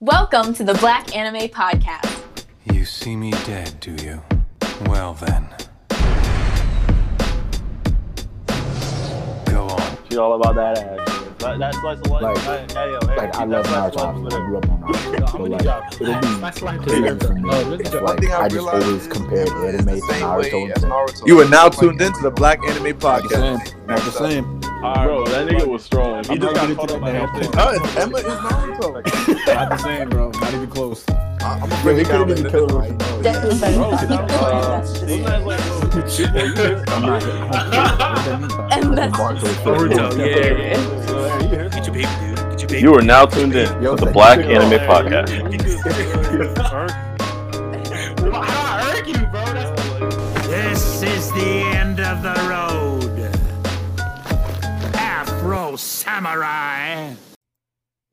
Welcome to the Black Anime Podcast. You see me dead, do you? Well then. Go on. She all about that ass. That, that's slice of life. Like- Hey, hey, yo, hey, Like I love that slice Naruto. I grew up on Naruto. So like it'll be That's like for me. It's like I I just always compared anime to Naruto. way and as stuff. Naruto. You are now Like, tuned into the Black Anime Podcast. Not the same. Bro, that nigga was strong. He I'm just got gonna caught up by to that everything. now. Uh, Emma is Naruto. Not the same, bro. Not even close. I- I'm gonna Yo, he couldn't in even a kill different him. way. That is Bro, uh, those guys like, I'm not. And that's Naruto, Get your baby, dude. Get your baby. You are now tuned in to the Black. Anime Podcast. How you, bro? This is the end of the road. Samurai.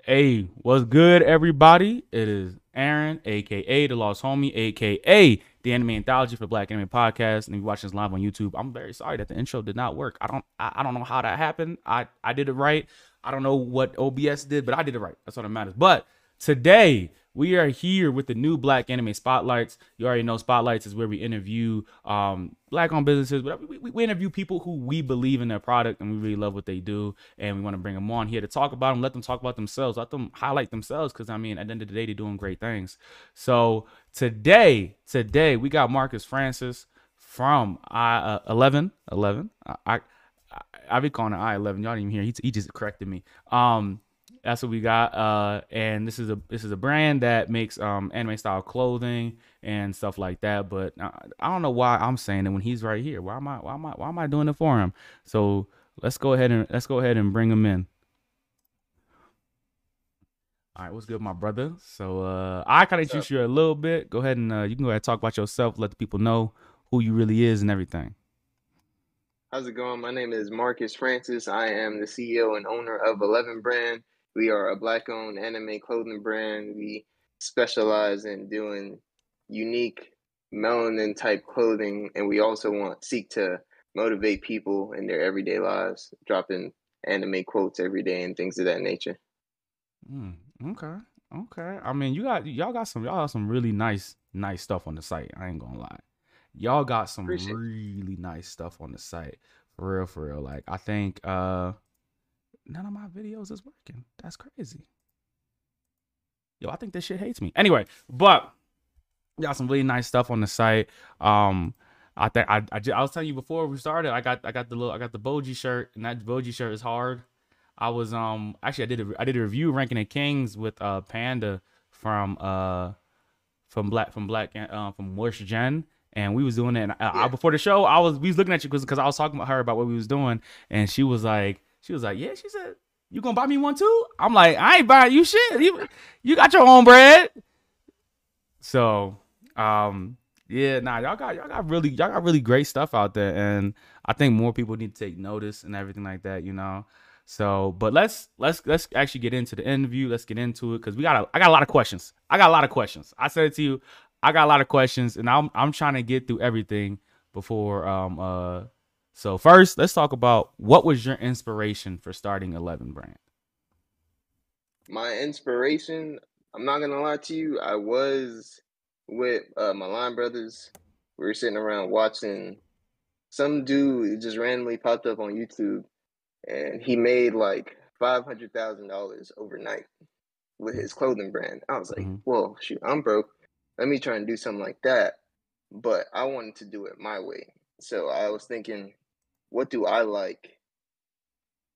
Hey, what's good, everybody? It is Aaron, aka the Lost Homie, aka the Anime Anthology for Black Anime Podcast. And if you're watching this live on YouTube, I'm very sorry that the intro did not work. I don't, I, I don't know how that happened. I, I did it right. I don't know what OBS did, but I did it right. That's all that matters. But today we are here with the new Black Anime Spotlights. You already know Spotlights is where we interview um, black-owned businesses, but we, we, interview people who we believe in their product and we really love what they do, and we want to bring them on here to talk about them, let them talk about themselves, let them highlight themselves, because I mean, at the end of the day, they're doing great things. So today, today we got Marcus Francis from I uh, 11 11. I, I I be calling it I 11. Y'all didn't even hear. He, he just corrected me. Um, that's what we got. Uh, and this is a this is a brand that makes um anime style clothing and stuff like that. But uh, I don't know why I'm saying it when he's right here. Why am I why am I why am I doing it for him? So let's go ahead and let's go ahead and bring him in. All right, what's good, my brother? So uh I kind of introduce you a little bit. Go ahead and uh, you can go ahead and talk about yourself, let the people know who you really is and everything. How's it going? My name is Marcus Francis. I am the CEO and owner of Eleven Brand. We are a black owned anime clothing brand. We specialize in doing unique melanin type clothing and we also want seek to motivate people in their everyday lives, dropping anime quotes every day and things of that nature. Mm, okay. Okay. I mean, you got y'all got some y'all got some really nice nice stuff on the site. I ain't gonna lie. Y'all got some Appreciate it. really nice stuff on the site. For real, for real. Like I think uh none of my videos is working. That's crazy. Yo, I think this shit hates me. Anyway, but got some really nice stuff on the site. Um I think I, I, I was telling you before we started. I got I got the little I got the Bojji shirt, and that Bojji shirt is hard. I was um actually I did a I did a review ranking the Kings with uh Panda from uh from Black from Black uh, from Worst Gen and we was doing it and I, I- before the show I was we was looking at you because I was talking about her about what we was doing and she was like she was like yeah she said you gonna buy me one too I'm like I ain't buying you shit you you got your own bread so um yeah nah y'all got y'all got really y'all got really great stuff out there and I think more people need to take notice and everything like that you know so, but let's let's let's actually get into the interview. Let's get into it because we got a, I got a lot of questions. I got a lot of questions. I said it to you. I got a lot of questions, and I'm I'm trying to get through everything before um uh. So first, let's talk about what was your inspiration for starting Eleven Brand. My inspiration, I'm not gonna lie to you, I was with uh, my line brothers. We were sitting around watching some dude just randomly popped up on YouTube and he made like five hundred thousand dollars overnight with his clothing brand. I was like, Mhm. Well, shoot, I'm broke. Let me try and do something like that. But I wanted to do it my way. So I was thinking, what do I like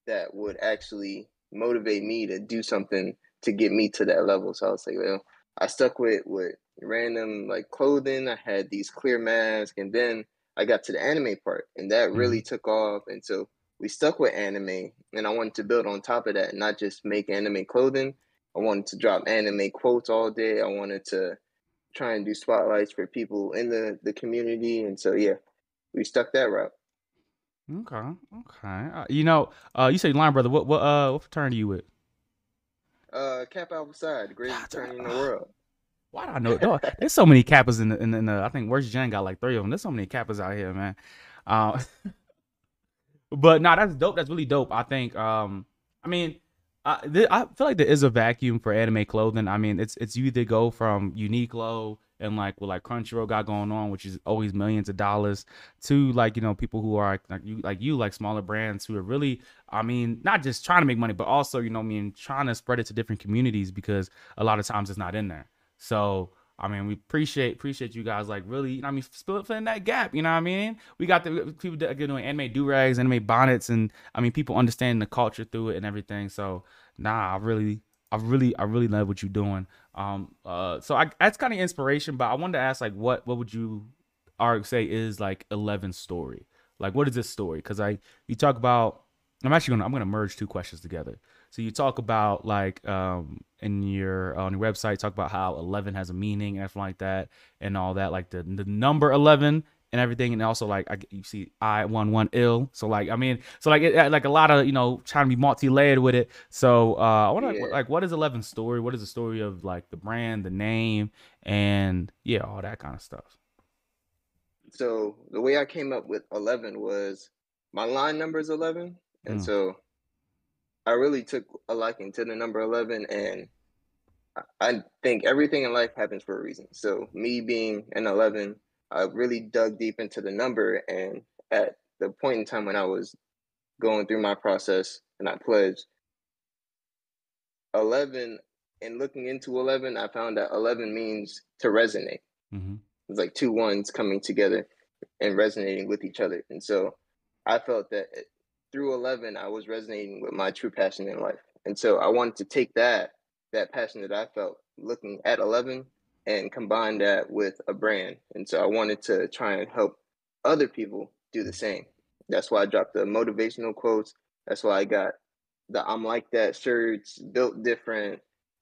that would actually motivate me to do something to get me to that level. So I was like, well, I stuck with with random like clothing. I had these clear masks, and then I got to the anime part, and that really mm-hmm. took off. And so we stuck with anime, and I wanted to build on top of that, not just make anime clothing. I wanted to drop anime quotes all day. I wanted to try and do spotlights for people in the the community, and so yeah, we stuck that route. Okay, okay. Uh, you know, uh, you say line brother. What what uh what fraternity you with? Uh, Kappa Alpha Psi, the greatest fraternity in the world. Why do I know? dog, There's so many kappas in the, in the, in the I think Worst Gen got like three of them. There's so many kappas out here, man. Uh, but nah, that's dope. That's really dope. I think. Um, I mean, I, th- I feel like there is a vacuum for anime clothing. I mean, it's it's you either go from Uniqlo and like what like Crunchyroll got going on, which is always millions of dollars, to like you know people who are like you like you like smaller brands who are really, I mean, not just trying to make money, but also you know, I mean, trying to spread it to different communities because a lot of times it's not in there. So I mean, we appreciate appreciate you guys like really, you know, I mean, filling that gap. You know what I mean? We got the uh, people that are doing anime do rags, anime bonnets, and I mean, people understanding the culture through it and everything. So, nah, I really, I really, I really love what you're doing. Um, uh, so I that's kind of inspiration, but I wanted to ask like, what what would you, or say is like Eleven's story? Like, what is this story? Because I you talk about, I'm actually gonna I'm gonna merge two questions together. So you talk about like um in your on your website talk about how 11 has a meaning and everything like that and all that like the the number 11 and everything and also like I, you see I one one ill so like I mean so like it, like a lot of you know trying to be multi layered with it so uh I want to Yeah. like what is Eleven story what is the story of like the brand the name and yeah all that kind of stuff So the way I came up with 11 was my line number is 11. And Mm. so I really took a liking to the number 11. And I- I think everything in life happens for a reason. So me being an 11, I really dug deep into the number. And at the point in time when I was going through my process and I pledged 11 and looking into 11, I found that 11 means to resonate. mm-hmm. It's like two ones coming together and resonating with each other. And so I felt that through 11, I was resonating with my true passion in life. And so I wanted to take that, that passion that I felt looking at 11 and combine that with a brand. And so I wanted to try and help other people do the same. That's why I dropped the motivational quotes. That's why I got the I'm like that shirts, built different,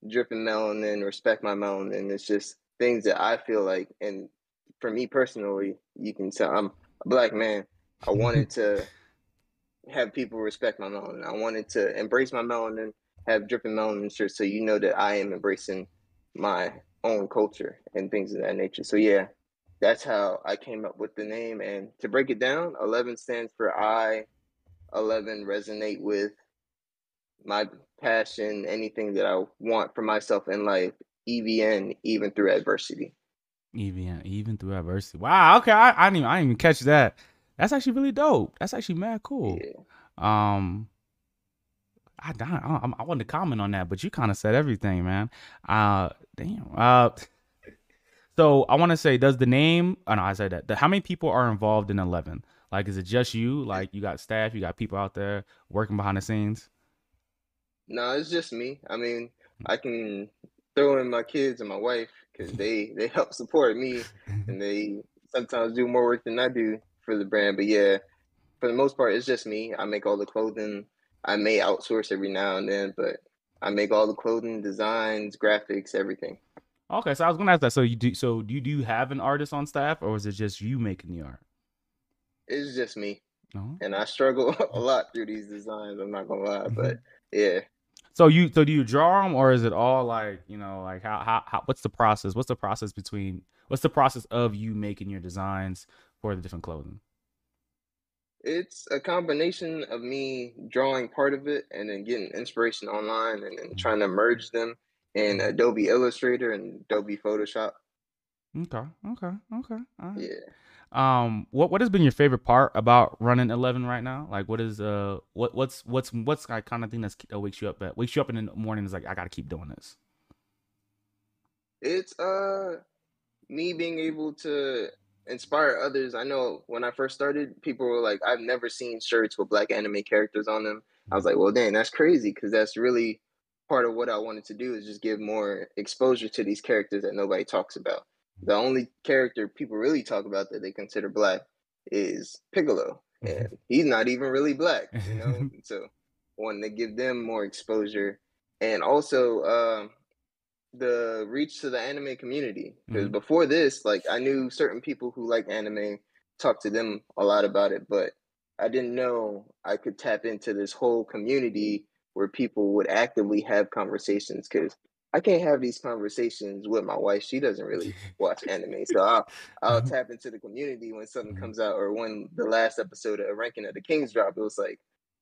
dripping melanin, respect my melanin. It's just things that I feel like, and for me personally, you can tell I'm a black man. I wanted to have people respect my melanin. I wanted to embrace my melanin, have dripping melanin shirts, so you know that I am embracing my own culture and things of that nature. So yeah, that's how I came up with the name. And to break it down, 11 stands for I. 11 resonate with my passion, anything that I want for myself in life, EVN, even through adversity. even even through adversity wow okay I, I didn't even, I didn't even catch that that's actually really dope that's actually mad cool Yeah. Um, I I, I, I wanted to comment on that, but you kind of said everything, man. Uh, damn. Uh, so I want to say, does the name? Oh no, I said that. The, how many people are involved in Eleven? Like, is it just you? Like, you got staff, you got people out there working behind the scenes. No, it's just me. I mean, I can throw in my kids and my wife because they they help support me and they sometimes do more work than I do for the brand. But yeah, for the most part, it's just me. I make all the clothing. I may outsource every now and then, but I make all the clothing, designs, graphics, everything. Okay, so I was gonna ask that. So you do? So do you do you have an artist on staff, or is it just you making the art? It's just me, No. and I struggle a lot through these designs. I'm not gonna lie, but mm-hmm. yeah. So you so do you draw them, or is it all like you know like how how, how what's the process? What's the process between what's the process of you making your designs for the different clothing? It's a combination of me drawing part of it and then getting inspiration online and then trying to merge them in Adobe Illustrator and Adobe Photoshop. Okay, okay, okay. right. Yeah. Um, what what has been your favorite part about running eleven right now? Like, what is uh, what what's what's what's that kind of thing that's that wakes you up at wakes you up in the morning is like I gotta keep doing this. It's uh me being able to inspire others. I know when I first started, people were like, I've never seen shirts with black anime characters on them. I was like, well, dang, that's crazy because that's really part of what I wanted to do is just give more exposure to these characters that nobody talks about. The only character people really talk about that they consider black is Piccolo, and he's not even really black, you know. so, wanting to give them more exposure, and also um, the reach to the anime community. Because Mhm. before this, like I knew certain people who like anime, talked to them a lot about it, but I didn't know I could tap into this whole community where people would actively have conversations. Because I can't have these conversations with my wife; she doesn't really watch anime, so I'll, I'll tap into the community when something Mhm. comes out, or when the last episode of Ranking of the Kings dropped. It was like,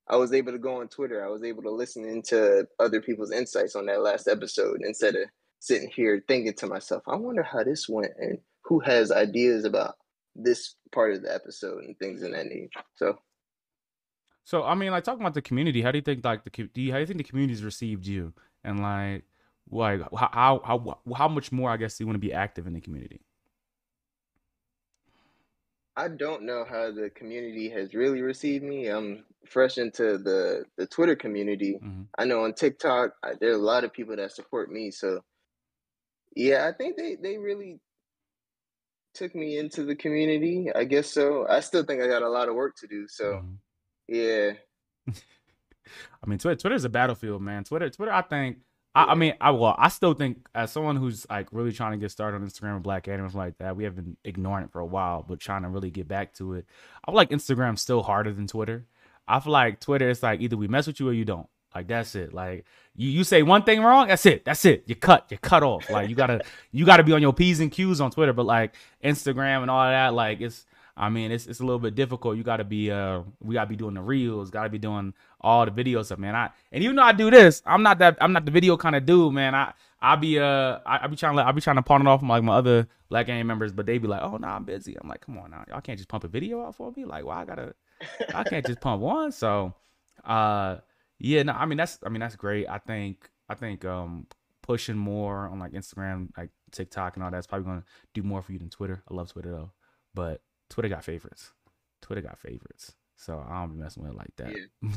I was able to go on Twitter. I was able to listen into other people's insights on that last episode instead of sitting here thinking to myself, I wonder how this went and who has ideas about this part of the episode and things in that nature. So So I mean, like talking about the community, how do you think like the do you, how do you think the community's received you and like like how how how, how much more I guess do you want to be active in the community? I don't know how the community has really received me. I'm fresh into the the Twitter community. Mhm. I know on TikTok I, there are a lot of people that support me. So yeah, I think they they really took me into the community. I guess so. I still think I got a lot of work to do. So Mhm. yeah, I mean, Twitter Twitter's a battlefield, man. Twitter Twitter, I think. I, I mean, I well, I still think as someone who's like really trying to get started on Instagram and Black Anime like that, we have been ignoring it for a while, but trying to really get back to it. I feel like Instagram's still harder than Twitter. I feel like Twitter, it's like either we mess with you or you don't. Like that's it. Like you, you say one thing wrong, that's it. That's it. You cut. You cut off. Like you gotta you gotta be on your p's and q's on Twitter. But like Instagram and all that, like it's I mean it's it's a little bit difficult. You gotta be uh we gotta be doing the reels. Gotta be doing all the video stuff, man. I and even though I do this, I'm not that I'm not the video kind of dude, man. I I be uh I, I be trying to I be trying to pawn it off from like my other Black gang members, but they be like, oh no, I'm busy. I'm like, come on now, y'all can't just pump a video out for me. Like, why I gotta I can't just pump one. So, uh, yeah, no, I mean that's I mean that's great. I think I think um pushing more on like Instagram, like TikTok and all that's probably gonna do more for you than Twitter. I love Twitter though, but Twitter got favorites. Twitter got favorites, so I don't be messing with it like that.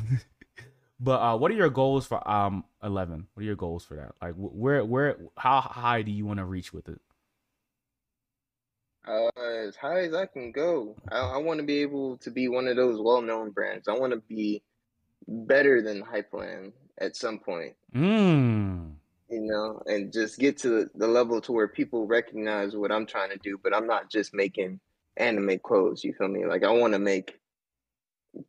but uh, what are your goals for um eleven? What are your goals for that? Like wh- where where how high do you want to reach with it? uh, as high as I can go. I, I want to be able to be one of those well-known brands. I want to be better than Hypeland at some point. Mm. you know, and just get to the, the level to where people recognize what I'm trying to do, but I'm not just making anime clothes, you feel me? Like I want to make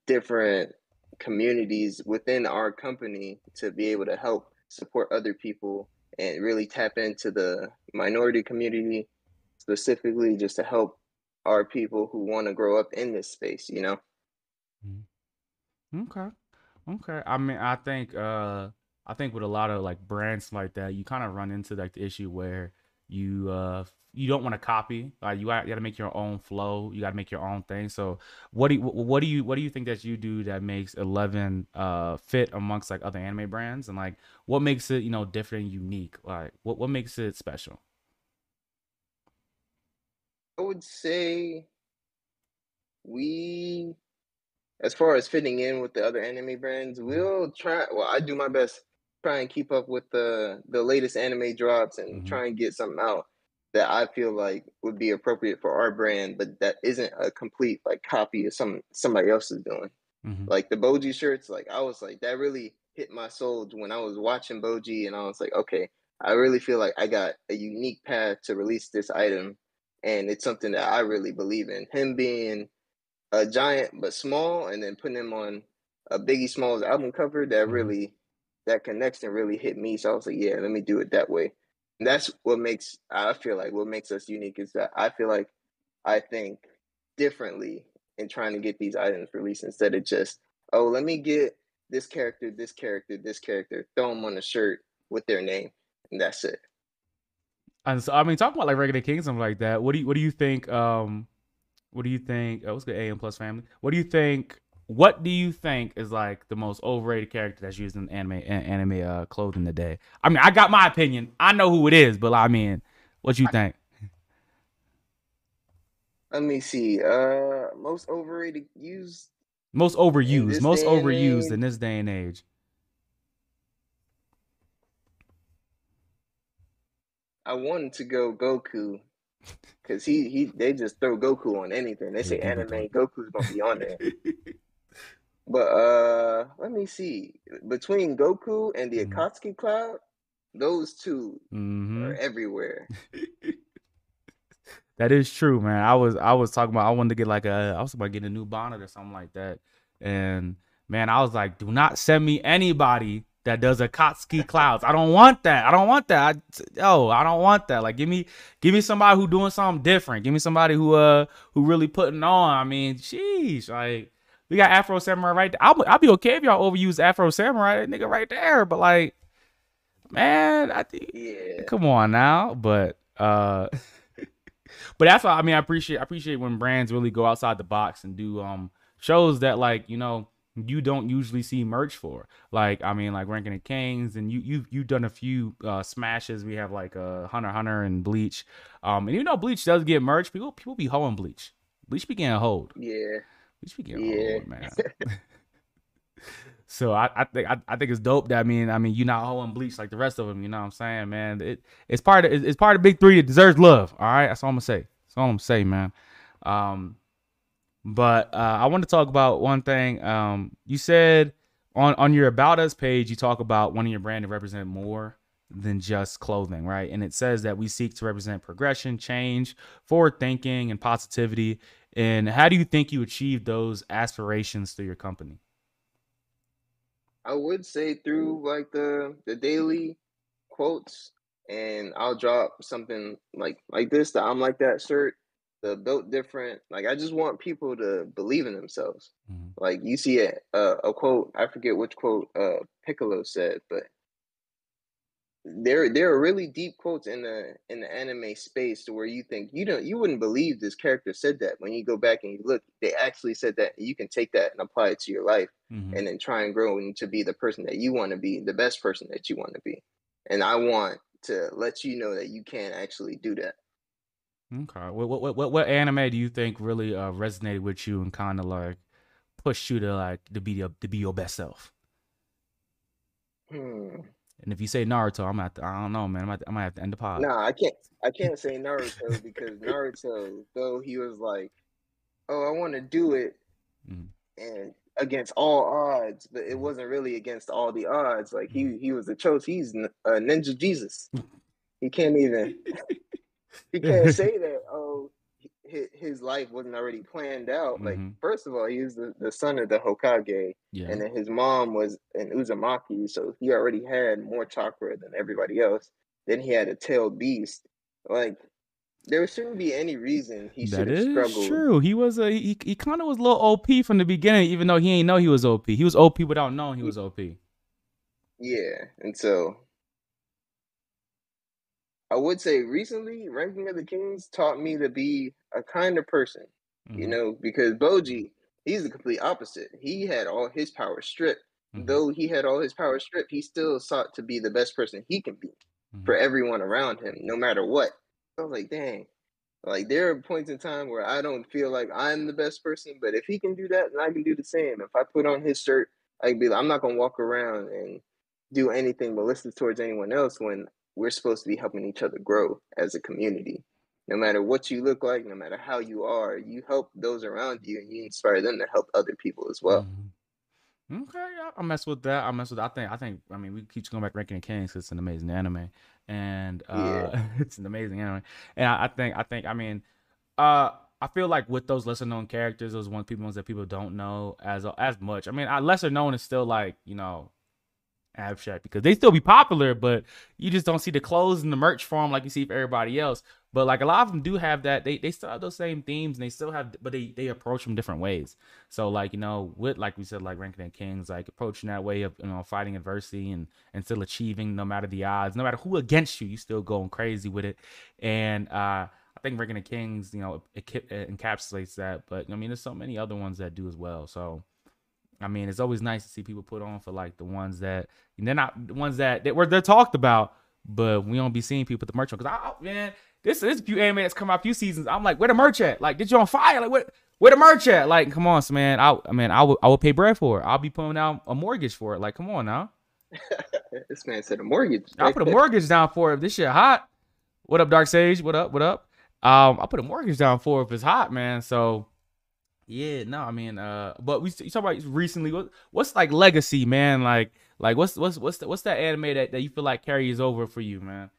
different communities within our company to be able to help support other people and really tap into the minority community specifically just to help our people who want to grow up in this space, you know? Okay. Okay. I mean, I think uh I think with a lot of like brands like that, you kind of run into like the issue where you uh you don't want to copy. Like you got to make your own flow. You got to make your own thing. So what do you, what do you what do you think that you do that makes Eleven uh fit amongst like other anime brands and like what makes it you know different and unique? Like what what makes it special? I would say we, as far as fitting in with the other anime brands, we'll try. Well, I do my best try and keep up with the the latest anime drops and Mhm. try and get something out that I feel like would be appropriate for our brand, but that isn't a complete like copy of some somebody else is doing. Mhm. Like the Bojji shirts, like I was like that really hit my soul when I was watching Bojji, and I was like, okay, I really feel like I got a unique path to release this item, and it's something that I really believe in. Him being a giant but small, and then putting him on a Biggie Smalls album cover that Mhm. really that connection really hit me. So I was like, yeah, let me do it that way. And that's what makes I feel like what makes us unique is that I feel like I think differently in trying to get these items released instead of just oh let me get this character, this character, this character, throw them on a shirt with their name, and that's it. And so I mean, talking about like regular king something like that. What do you what do you think? Um, what do you think? Oh, what's good? AM plus family. What do you think? What do you think is like the most overrated character that's used in anime an- anime uh clothing today? I mean, I got my opinion. I know who it is, but I mean, what you think? Let me see. Uh, most overrated used. Most overused. Most overused in this day and age. I wanted to go Goku because he he they just throw Goku on anything. They say anime, Goku's gonna be on there. But uh, let me see. Between Goku and the Mhm. Akatsuki Cloud, those two hmm are everywhere. That is true, man. I was I was talking about I wanted to get like a I was about getting a new bonnet or something like that. And man, I was like, do not send me anybody that does Akatsuki clouds. I don't want that. I don't want that. I, yo, I don't want that. Like give me give me somebody who doing something different. Give me somebody who uh who really putting on. I mean, sheesh, like We got Afro Samurai right there. I'll, I'll be okay if y'all overuse Afro Samurai, that nigga right there. But like, man, I think Yeah. come on now. But uh, but that's why I mean I appreciate I appreciate when brands really go outside the box and do um shows that like you know you don't usually see merch for. Like I mean like Ranking the Kings and you you you've done a few uh smashes. We have like uh Hunter Hunter and Bleach. Um and even though Bleach does get merch, people people be hoeing Bleach. Bleach be getting hold. Yeah. Bleach be getting Yeah. hold, man. So I, I think I, I think it's dope that I mean I mean you're not hoeing bleach like the rest of them. You know what I'm saying, man? It it's part of it's part of Big Three. It deserves love. All right, that's all I'm gonna say. That's all I'm gonna say, man. Um, but uh, I want to talk about one thing. Um, you said on on your about us page you talk about wanting your brand to represent more than just clothing, right? And it says that we seek to represent progression, change, forward thinking, and positivity. And how do you think you achieve those aspirations through your company? I would say through like the the daily quotes, and I'll drop something like like this. I'm like that shirt, the built different. Like I just want people to believe in themselves. Mhm. Like you see a a, quote. I forget which quote uh Piccolo said, but there there are really deep quotes in the in the anime space to where you think you don't you wouldn't believe this character said that when you go back and you look they actually said that you can take that and apply it to your life Mhm. and then try and grow into be the person that you want to be, the best person that you want to be. And I want to let you know that you can actually do that. Okay. What what what what anime do you think really uh, resonated with you and kind of like pushed you to like to be your, to be your best self? Hmm. And if you say Naruto, I'm at I don't know, man. I'm at, I might have to end the pod. Nah, I can't. I can't say Naruto because Naruto, though he was like, "Oh, I want to do it," Mhm. and against all odds, but it wasn't really against all the odds. Like he he was the chose. He's a ninja Jesus. He can't even. he can't say that. Oh, his, his life wasn't already planned out. Like Mhm. first of all, he was the, the son of the Hokage. Yeah. and then his mom was an Uzumaki, so he already had more chakra than everybody else. Then he had a tailed beast. Like there shouldn't be any reason he should That have is struggled. true. He was a he, he kind of was a little OP from the beginning, even though he ain't know he was OP. He was OP without knowing he was OP. Yeah, and so I would say recently, Ranking of the Kings taught me to be a kinder person. You Mhm. know, because Bojji, he's the complete opposite. He had all his power stripped. Mhm. Though he had all his power stripped, he still sought to be the best person he can be. Mhm. for everyone around him, no matter what. I was like, dang. Like there are points in time where I don't feel like I'm the best person, but if he can do that, then I can do the same. If I put on his shirt, I can be like, I'm not gonna walk around and do anything malicious towards anyone else when we're supposed to be helping each other grow as a community. No matter what you look like, no matter how you are, you help those around you and you inspire them to help other people as well. Mhm. Okay, yeah, I mess with that. I mess with. I think. I think. I mean, we keep going back ranking Kings. 'cause It's an amazing anime, and uh, it's an amazing anime. And I, I think. I think. I mean, uh, I feel like with those lesser known characters, those one people ones that people don't know as as much. I mean, I, lesser known is still like you know, abstract because they still be popular, but you just don't see the clothes and the merch for them like you see for everybody else. But like a lot of them do have that. They they still have those same themes and they still have, but they they approach them different ways. So like you know, with like we said, like ranking and kings, like approaching that way of you know fighting adversity and and still achieving no matter the odds, no matter who against you, you still going crazy with it. And uh I think ranking the kings, you know, it, it encapsulates that. But I mean, there's so many other ones that do as well. So. I mean, it's always nice to see people put on for like the ones that they're not the ones that they, were they're talked about, but we don't be seeing people put the merch on. Cause I, man, this this few anime that's come out a few seasons. I'm like, where the merch at? Like, did you on fire? Like, what? Where the merch at? Like, come on, man. I, I mean, I would I would pay bread for it. I'll be putting out a mortgage for it. Like, come on now. This man said a mortgage. I'll put a mortgage down for it if this shit hot. What up, Dark Sage? What up? What up? Um, I'll put a mortgage down for it if it's hot, man. So yeah, no, I mean, uh, but we you talk about recently. What, what's like legacy, man? Like, like what's what's what's the, what's that anime that, that you feel like carries over for you, man?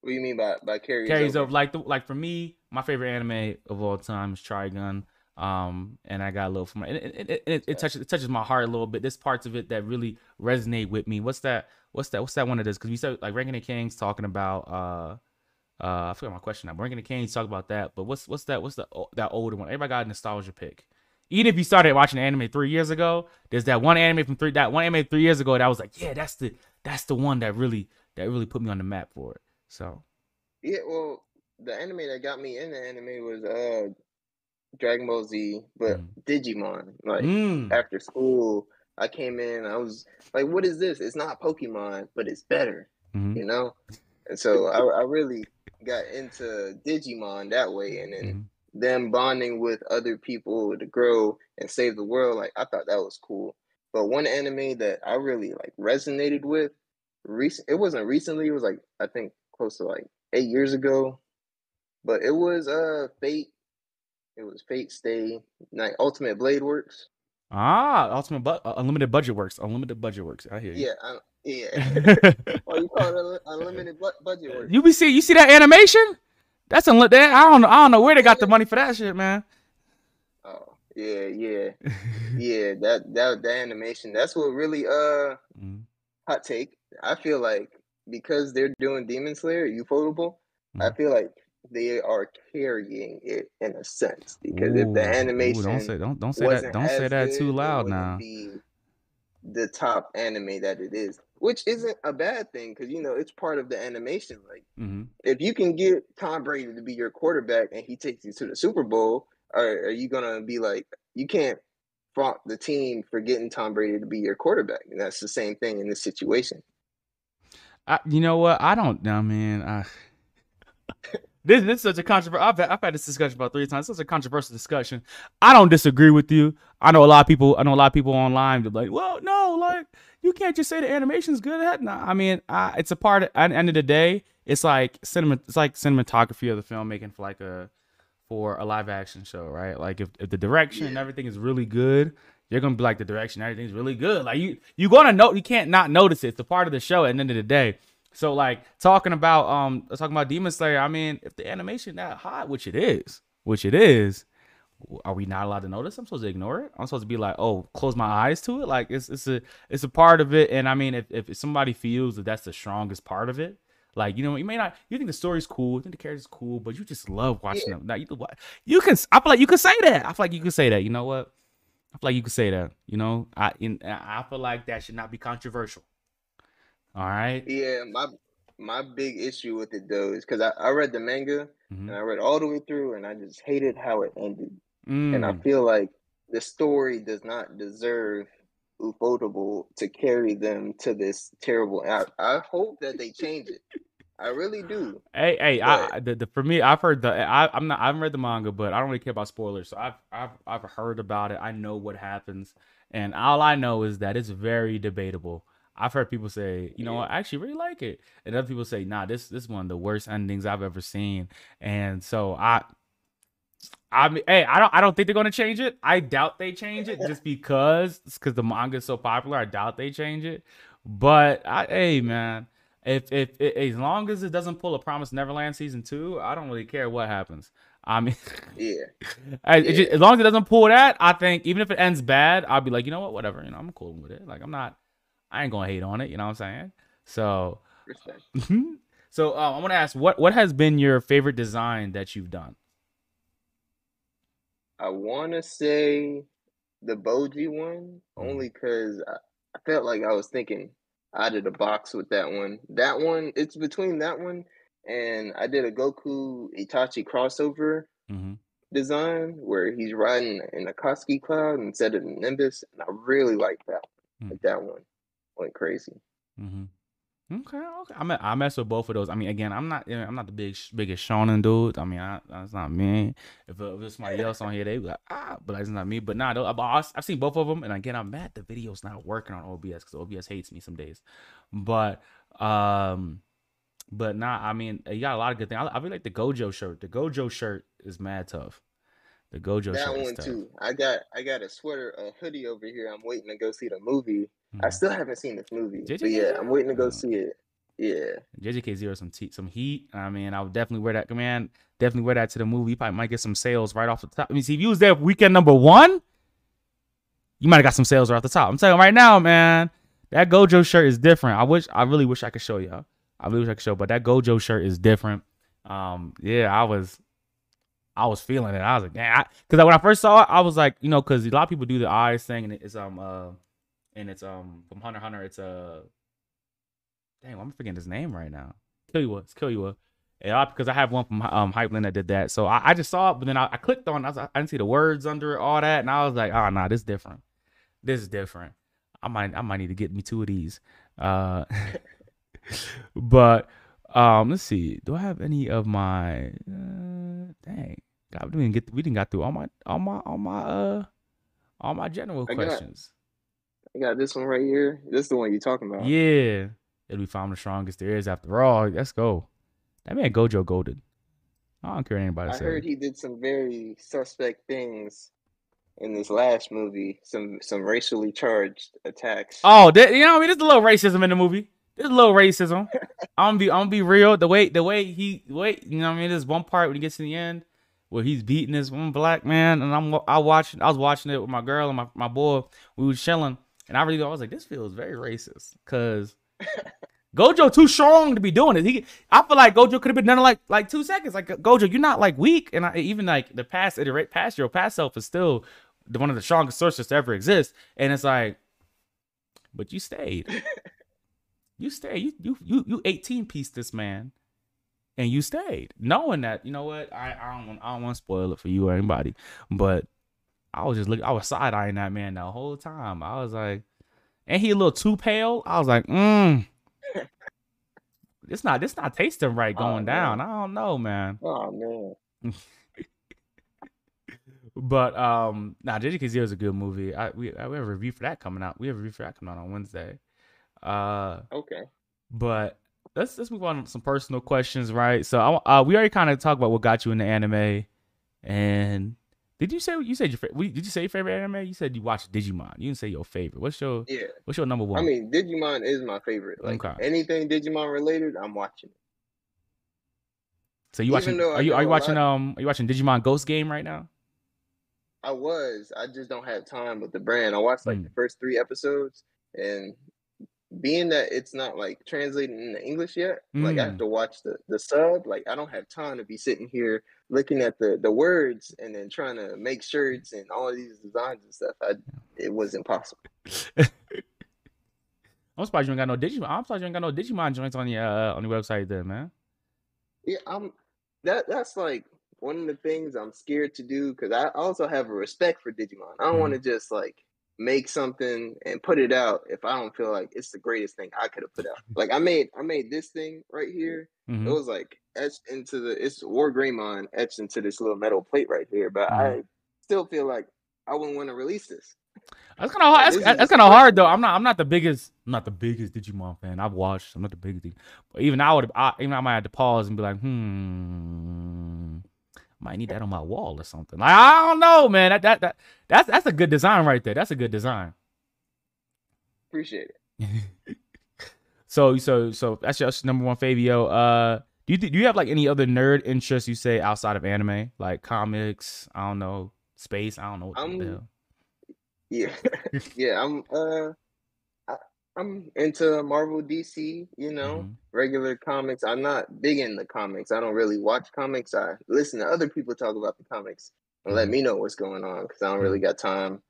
What do you mean by by carries, carries over? over. Like the like for me, my favorite anime of all time is Trigun. Um, and I got a little from it. It, it, it, it touches it touches my heart a little bit. There's parts of it that really resonate with me. What's that? What's that? What's that one of this? Because we said like Ranking the Kings talking about uh Uh, I forgot my question now. Bringing the Kane, talk about that. But what's what's that? What's the that older one? Everybody got a nostalgia pick. Even if you started watching anime three years ago, there's that one anime from three that one anime three years ago that was like, yeah, that's the that's the one that really that really put me on the map for it. So Yeah, well, the anime that got me into anime was uh Dragon Ball Z, but Mm. Digimon. Like Mm. after school, I came in, I was like, "What is this? It's not Pokemon, but it's better," Mhm. you know. And so I, I really got into Digimon that way, and then Mhm. them bonding with other people to grow and save the world. Like I thought that was cool. But one anime that I really like resonated with, recent it wasn't recently. It was like I think close to like eight years ago. But it was uh Fate. It was Fate Stay Night Ultimate Blade Works. Ah, ultimate bu- unlimited budget works. Unlimited budget works. I hear you. Yeah, I, yeah. oh, you call it unli- unlimited budget works? you be see you see that animation? That's a that I don't know. I don't know where they got the money for that shit, man. Oh, yeah, yeah, yeah. That that that animation. That's what really uh Mhm. hot take. I feel like because they're doing Demon Slayer, you Ufotable, I Mhm. feel like they are carrying it in a sense because if Ooh, the ooh, animation don't say don't don't say that don't say that too loud now. The top anime that it is, which isn't a bad thing because you know it's part of the animation. Like hmm if you can get Tom Brady to be your quarterback and he takes you to the Super Bowl, are, are you gonna be like you can't fault the team for getting Tom Brady to be your quarterback? And that's the same thing in this situation. I, you know what? I don't know, man. I, this this is such a controversial. I've, had- I've had this discussion about three times. It's such a controversial discussion. I don't disagree with you. I know a lot of people. I know a lot of people online. They're like, well, no, like you can't just say the animation's good. At no, I mean, I, it's a part. Of, at the end of the day, it's like cinema. It's like cinematography of the filmmaking for like a for a live action show, right? Like if, if the direction and everything is really good, you're gonna be like the direction, everything's really good. Like you you're gonna know you can't not notice it. It's a part of the show at the end of the day. So like talking about um talking about Demon Slayer, I mean, if the animation that hot, which it is, which it is, are we not allowed to notice? I'm supposed to ignore it. I'm supposed to be like, oh, close my eyes to it. Like it's it's a it's a part of it. And I mean, if if somebody feels that that's the strongest part of it, like you know, you may not you think the story's cool, you think the character's cool, but you just love watching Yeah. them. Now you you can I feel like you can say that. I feel like you can say that. You know what? I feel like you can say that. You know, I in, I feel like that should not be controversial. All right. Yeah, my my big issue with it though is because I, I read the manga Mhm. and I read all the way through and I just hated how it ended. And I Mm. feel like the story does not deserve Ufotable to carry them to this terrible. I, I hope that they change it. I really do. Hey, hey, But- I- the, the, for me, I've heard the, I, I'm not, I haven't read the manga, but I don't really care about spoilers. So I've, I've, I've heard about it. I know what happens, and all I know is that it's very debatable. I've heard people say, you know what, I actually really like it, and other people say, nah, this, this is one of the worst endings I've ever seen. And so I, I mean, hey, I don't, I don't think they're gonna change it. I doubt they change it just because, because the manga is so popular. I doubt they change it. But I, hey, man, if, if if as long as it doesn't pull a Promise Neverland season two, I don't really care what happens. I mean, Yeah. I- it ju- as long as it doesn't pull that, I think even if it ends bad, I'll be like, you know what, whatever. You know, I'm cool with it. Like I'm not, I ain't gonna hate on it. You know what I'm saying? So, so um, I want to ask, what what has been your favorite design that you've done? I want to say the Bojji one only because I, I felt like I was thinking out of the box with that one. That one, it's between that one and I did a Goku Itachi crossover hmm design where he's riding in Akatsuki cloud instead of Nimbus, and I really like that. Hmm. Like that one went crazy. hmm Okay, okay. I me- I mess with both of those. I mean, again, I'm not I'm not the big biggest shonen dude. I mean, I, that's not me. If, uh, if there's somebody else on here, they be like ah, but that's not me. But nah, though, I've, I've seen both of them, and again, I'm mad the video's not working on OBS because OBS hates me some days. But um, but nah, I mean, you got a lot of good things. I, I really like the Gojo shirt. The Gojo shirt is mad tough. The Gojo that shirt is one tough. too. I got I got a sweater, a hoodie over here. I'm waiting to go see the movie. I Mhm. still haven't seen this movie, Did but yeah, I'm waiting to go Oh. see it. Yeah, JJK zero some t- some heat. I mean, I would definitely wear that. Man, definitely wear that to the movie. You probably might get some sales right off the top. I mean, see, if you was there weekend number one, you might have got some sales right off the top. I'm telling you right now, man, that Gojo shirt is different. I wish, I really wish I could show y'all. I really wish I could show, but that Gojo shirt is different. Um, yeah, I was, I was feeling it. I was like, damn, because when I first saw it, I was like, you know, because a lot of people do the eyes thing, and it's um uh, and it's um from Hunter Hunter. It's uh, dang, I'm forgetting his name right now. Kill Killua, it's Killua. Yeah, because I have one from um Hypeland that did that. So I, I just saw it, but then I, I clicked on. It, I, was, I didn't see the words under it, all that, and I was like, oh nah, this is different. This is different. I might I might need to get me two of these. Uh, but um, let's see. Do I have any of my? Uh, dang, God, we didn't get we didn't got through all my all my all my uh all my general questions. I got this one right here. This is the one you're talking about. Yeah, it'll be found the strongest there is after all. Let's go. That man Gojo Golden. I don't care what anybody I says. heard he did some very suspect things in this last movie. Some some racially charged attacks. Oh, that, you know, what I mean, there's a little racism in the movie. There's a little racism. I'm gonna be, I'm gonna be real. The way, the way he, wait, you know, what I mean, there's one part when he gets to the end where he's beating this one black man, and I'm, I watching, I was watching it with my girl and my, my boy. We was chilling, and I really, I was like, this feels very racist, cause Gojo too strong to be doing it. He, I feel like Gojo could have been done in like, like two seconds. Like Gojo, you're not like weak, and I, even like the past iterate, past your past self is still the, one of the strongest sources to ever exist, and it's like, but you stayed. You stayed. You you you you 18 piece this man, and you stayed, knowing that you know what I I don't want I don't want to spoil it for you or anybody, but I was just looking. I was side eyeing that man the whole time. I was like, and he a little too pale. I was like, mm. It's not. It's not tasting right Oh, going man. down. I don't know, man. Oh man. But um, now nah, JJK Zero is a good movie. I we, I, we have a review for that coming out. We have a review for that coming out on Wednesday. Uh, Okay. but let's let's move on to some personal questions, right? So I, uh, we already kind of talked about what got you into anime, and did you say you said your fa- we- did you say your favorite anime? You said you watched Digimon. You didn't say your favorite. What's your Yeah. what's your number one? I mean, Digimon is my favorite. Like Okay. anything Digimon related, I'm watching. so you even watching? Are you are you watching lot- um? Are you watching Digimon Ghost Game right now? I was. I just don't have time with the brand. I watched like Mm. the first three episodes, and being that it's not like translated into English yet, like I Mm. have to watch the the sub. Like I don't have time to be sitting here looking at the the words and then trying to make shirts and all these designs and stuff. I it was impossible. I'm surprised you ain't got no Digimon. I'm surprised you ain't got no Digimon joints on your uh, on your website, then, man. Yeah, I'm that that's like one of the things I'm scared to do because I also have a respect for Digimon. I don't Mhm. want to just like make something and put it out if I don't feel like it's the greatest thing I could have put out. Like I made I made this thing right here. Mhm. It was like etched into the it's WarGreymon etched into this little metal plate right here, but I still feel like I wouldn't want to release this. That's kind of hard. That's, that's kind of hard though. I'm not. I'm not the biggest. I'm not the biggest Digimon fan. I've watched. I'm not the biggest. But even I would. I, even I might have to pause and be like, hmm, might need that on my wall or something. Like I don't know, man. That that that that's that's a good design right there. That's a good design. Appreciate it. so so so that's your number one Fabio. Uh, do you do you have like any other nerd interests you say outside of anime, like comics? I don't know, space. I don't know what the hell. Yeah, yeah. I'm uh, I'm into Marvel, DC. You know, Mhm. regular comics. I'm not big in the comics. I don't really watch comics. I listen to other people talk about the comics and let Mhm. me know what's going on because I don't really got time.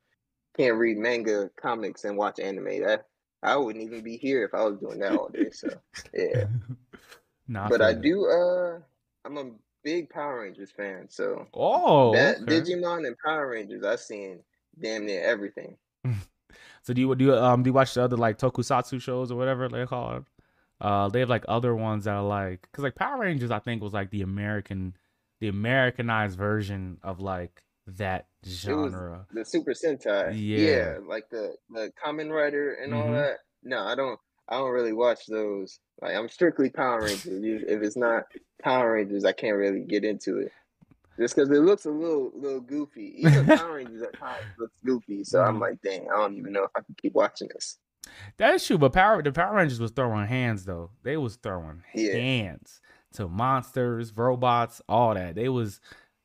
Can't read manga, comics, and watch anime. That I wouldn't even be here if I was doing that all day. So yeah, Nah, but I do. Uh, I'm a big Power Rangers fan. So Oh, that okay. Digimon and Power Rangers, I've seen damn near everything. So do you do you um do you watch the other like tokusatsu shows or whatever they're called? Uh, they have like other ones that are like because like Power Rangers I think was like the American, the Americanized version of like that genre. the Super Sentai. Yeah. like the the Kamen Rider and all Mhm. that. No, I don't. I don't really watch those. Like I'm strictly Power Rangers. If it's not Power Rangers, I can't really get into it. Just because it looks a little little goofy. Even Power Rangers at times looks goofy. So I'm Mhm. like, dang, I don't even know if I can keep watching this. That is true, but Power the Power Rangers was throwing hands though. They was throwing Yeah. hands to monsters, robots, all that. They was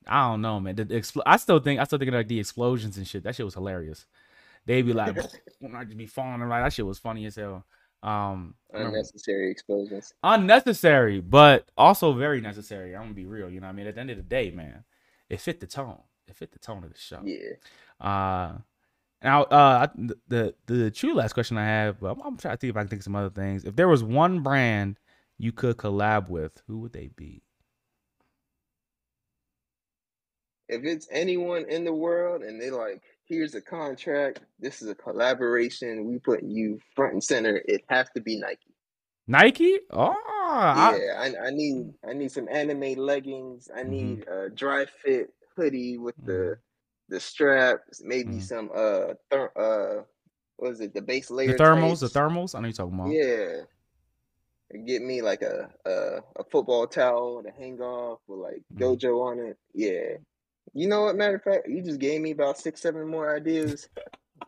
I don't know, man. The, the expl- I still think I still think like the explosions and shit. That shit was hilarious. They'd be like, when I just be falling around. That shit was funny as hell. Um, Unnecessary explosions. unnecessary, but also very necessary. I'm gonna be real. You know, what I mean, at the end of the day, man, it fit the tone. It fit the tone of the show. Yeah. Uh, now, uh, the the, the true last question I have, but I'm, I'm trying to think if I can think of some other things. If there was one brand you could collab with, who would they be? If it's anyone in the world and they like, here's a contract, this is a collaboration, we put you front and center, it has to be Nike. Nike? Oh, Yeah, I, I need I need some anime leggings. I Mhm. need a Dri-FIT hoodie with Mm-hmm. the the straps, maybe Mhm. some uh ther- uh what is it, the base layer? the thermals, the thermals. I know you're talking about. Yeah. And Get me like a, a a football towel to hang off with like Mhm. dojo on it. Yeah. You know what? Matter of fact, you just gave me about six, seven more ideas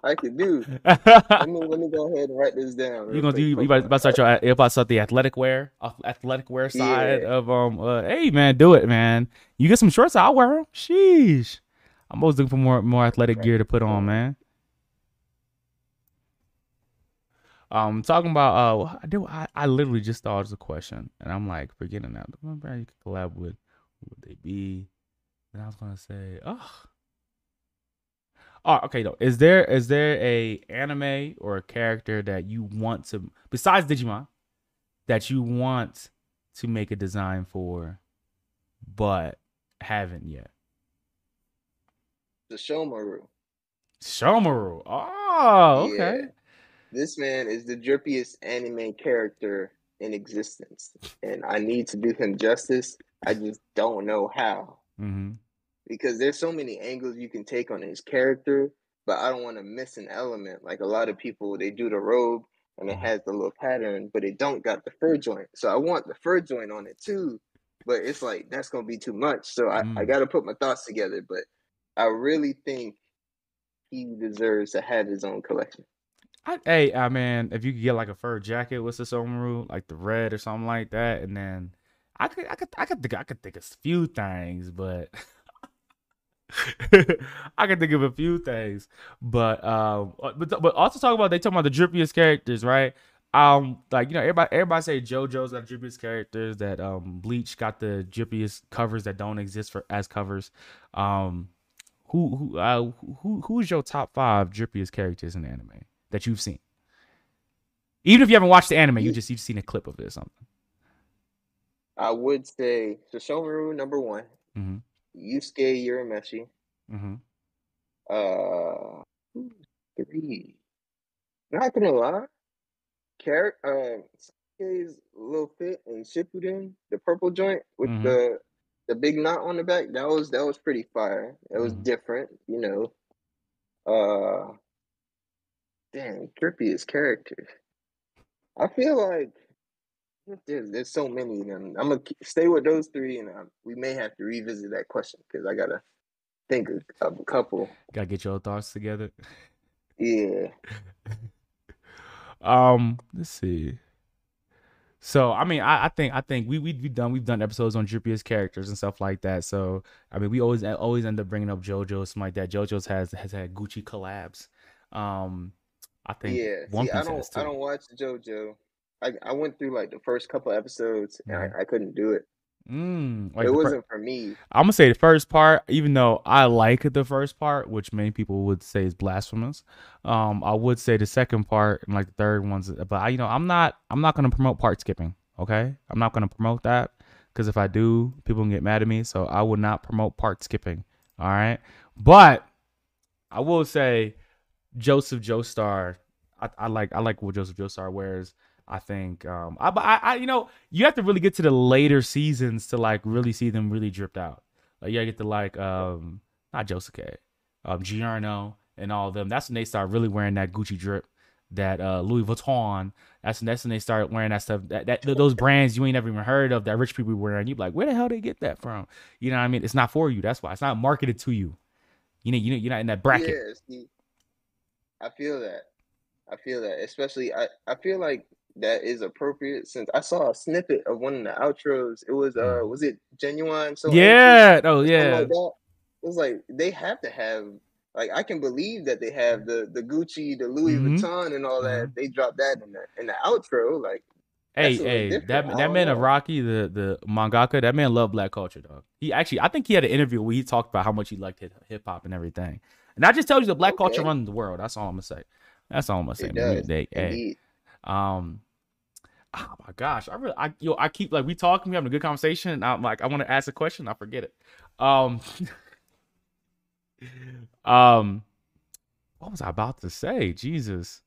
I could do. Let me let me go ahead and write this down. You gonna do? You about, about to start your? You about to start the athletic wear, uh, athletic wear side Yeah. of um. Uh, hey man, do it, man. You get some shorts, I'll wear them. Sheesh. I'm always looking for more more athletic gear to put on, man. Um, talking about uh, I do I, I literally just thought it was a question, and I'm like forgetting one brand you could collab with, who would they be? And I was gonna say, oh, oh, okay. Though, is there is there a anime or a character that you want to besides Digimon that you want to make a design for, but haven't yet? the Shomaru. Shomaru. Oh, okay. Yeah. This man is the drippiest anime character in existence, and I need to do him justice. I just don't know how Mm-hmm. Because there's so many angles you can take on his character, but I don't want to miss an element. Like a lot of people, they do the robe and it has the little pattern, but it don't got the fur joint. So I want the fur joint on it too, but it's like that's gonna be too much. So I, I Mm. got to put my thoughts together. But I really think he deserves to have his own collection. I, hey, I mean, if you could get like a fur jacket with the Somaru, like the red or something like that, and then I could, I could, I could think, I could think of a few things, but I could think of a few things, but um, uh, but but also talk about they talk about the drippiest characters, right? Um, like you know, everybody everybody say JoJo's got the drippiest characters, that um Bleach got the drippiest covers that don't exist for as covers. Um, who who uh who who's your top five drippiest characters in anime that you've seen? Even if you haven't watched the anime, you just you've seen a clip of it or something. I would say Sesshomaru number one, Mhm. Yusuke Urameshi, Mm-hmm. uh, three. Not gonna lie, Carrot, uh, Sasuke's little fit and Shippuden, the purple joint with Mhm. the the big knot on the back. That was that was pretty fire. It was Mhm. different, you know. Uh, damn, trippiest characters. I feel like there's there's so many of them. I'm gonna stay with those three, and uh, we may have to revisit that question because I gotta think of, of a couple. Gotta get your thoughts together. Yeah. Um, let's see. So I mean, I, I think I think we we we done we've done episodes on drippiest characters and stuff like that. So I mean, we always always end up bringing up JoJo, something like that. JoJo's has has had Gucci collabs. Um, I think Yeah, see, I don't, I don't watch JoJo. I, I went through like the first couple episodes and. I, I couldn't do it. Mm, like it wasn't for me. I'm gonna say the first part, even though I like the first part, which many people would say is blasphemous. Um, I would say the second part and like the third ones, but I, you know, I'm not, I'm not gonna promote part skipping. Okay, I'm not gonna promote that because if I do, people can get mad at me. So I would not promote part skipping. All right, but I will say Joseph Joestar. I, I like, I like what Joseph Joestar wears. I think, um, I, I, I, you know, you have to really get to the later seasons to like really see them really dripped out. Like you get to like, um, not Josuke, um, Giorno and all of them. That's when they start really wearing that Gucci drip, that uh Louis Vuitton. That's that's when they start wearing that stuff. That, that those brands you ain't never even heard of that rich people wearing. You be like, where the hell they get that from? You know what I mean? It's not for you. That's why it's not marketed to you. You know, you know, you're not in that bracket. Yeah, see, I feel that. I feel that. Especially, I, I feel like that is appropriate since I saw a snippet of one of the outros. It was, uh, was it genuine? So yeah. Oh yeah. like that. It was like they have to have like I can believe that they have the the Gucci, the Louis Mhm. Vuitton, and all that. They dropped that in the in the outro. Like Hey, That's a little hey, different. that that man know. Araki, the the mangaka, that man loved black culture, dog. He actually, I think he had an interview where he talked about how much he liked hip hop and everything. And I just tells you the black culture runs the world. That's all I'm gonna say. That's all I'm gonna say. it does. They- hey, um, oh my gosh, I really, I yo, I keep like we talking, we having a good conversation, and I'm like, I want to ask a question, I forget it. Um, um, what was I about to say? Jesus,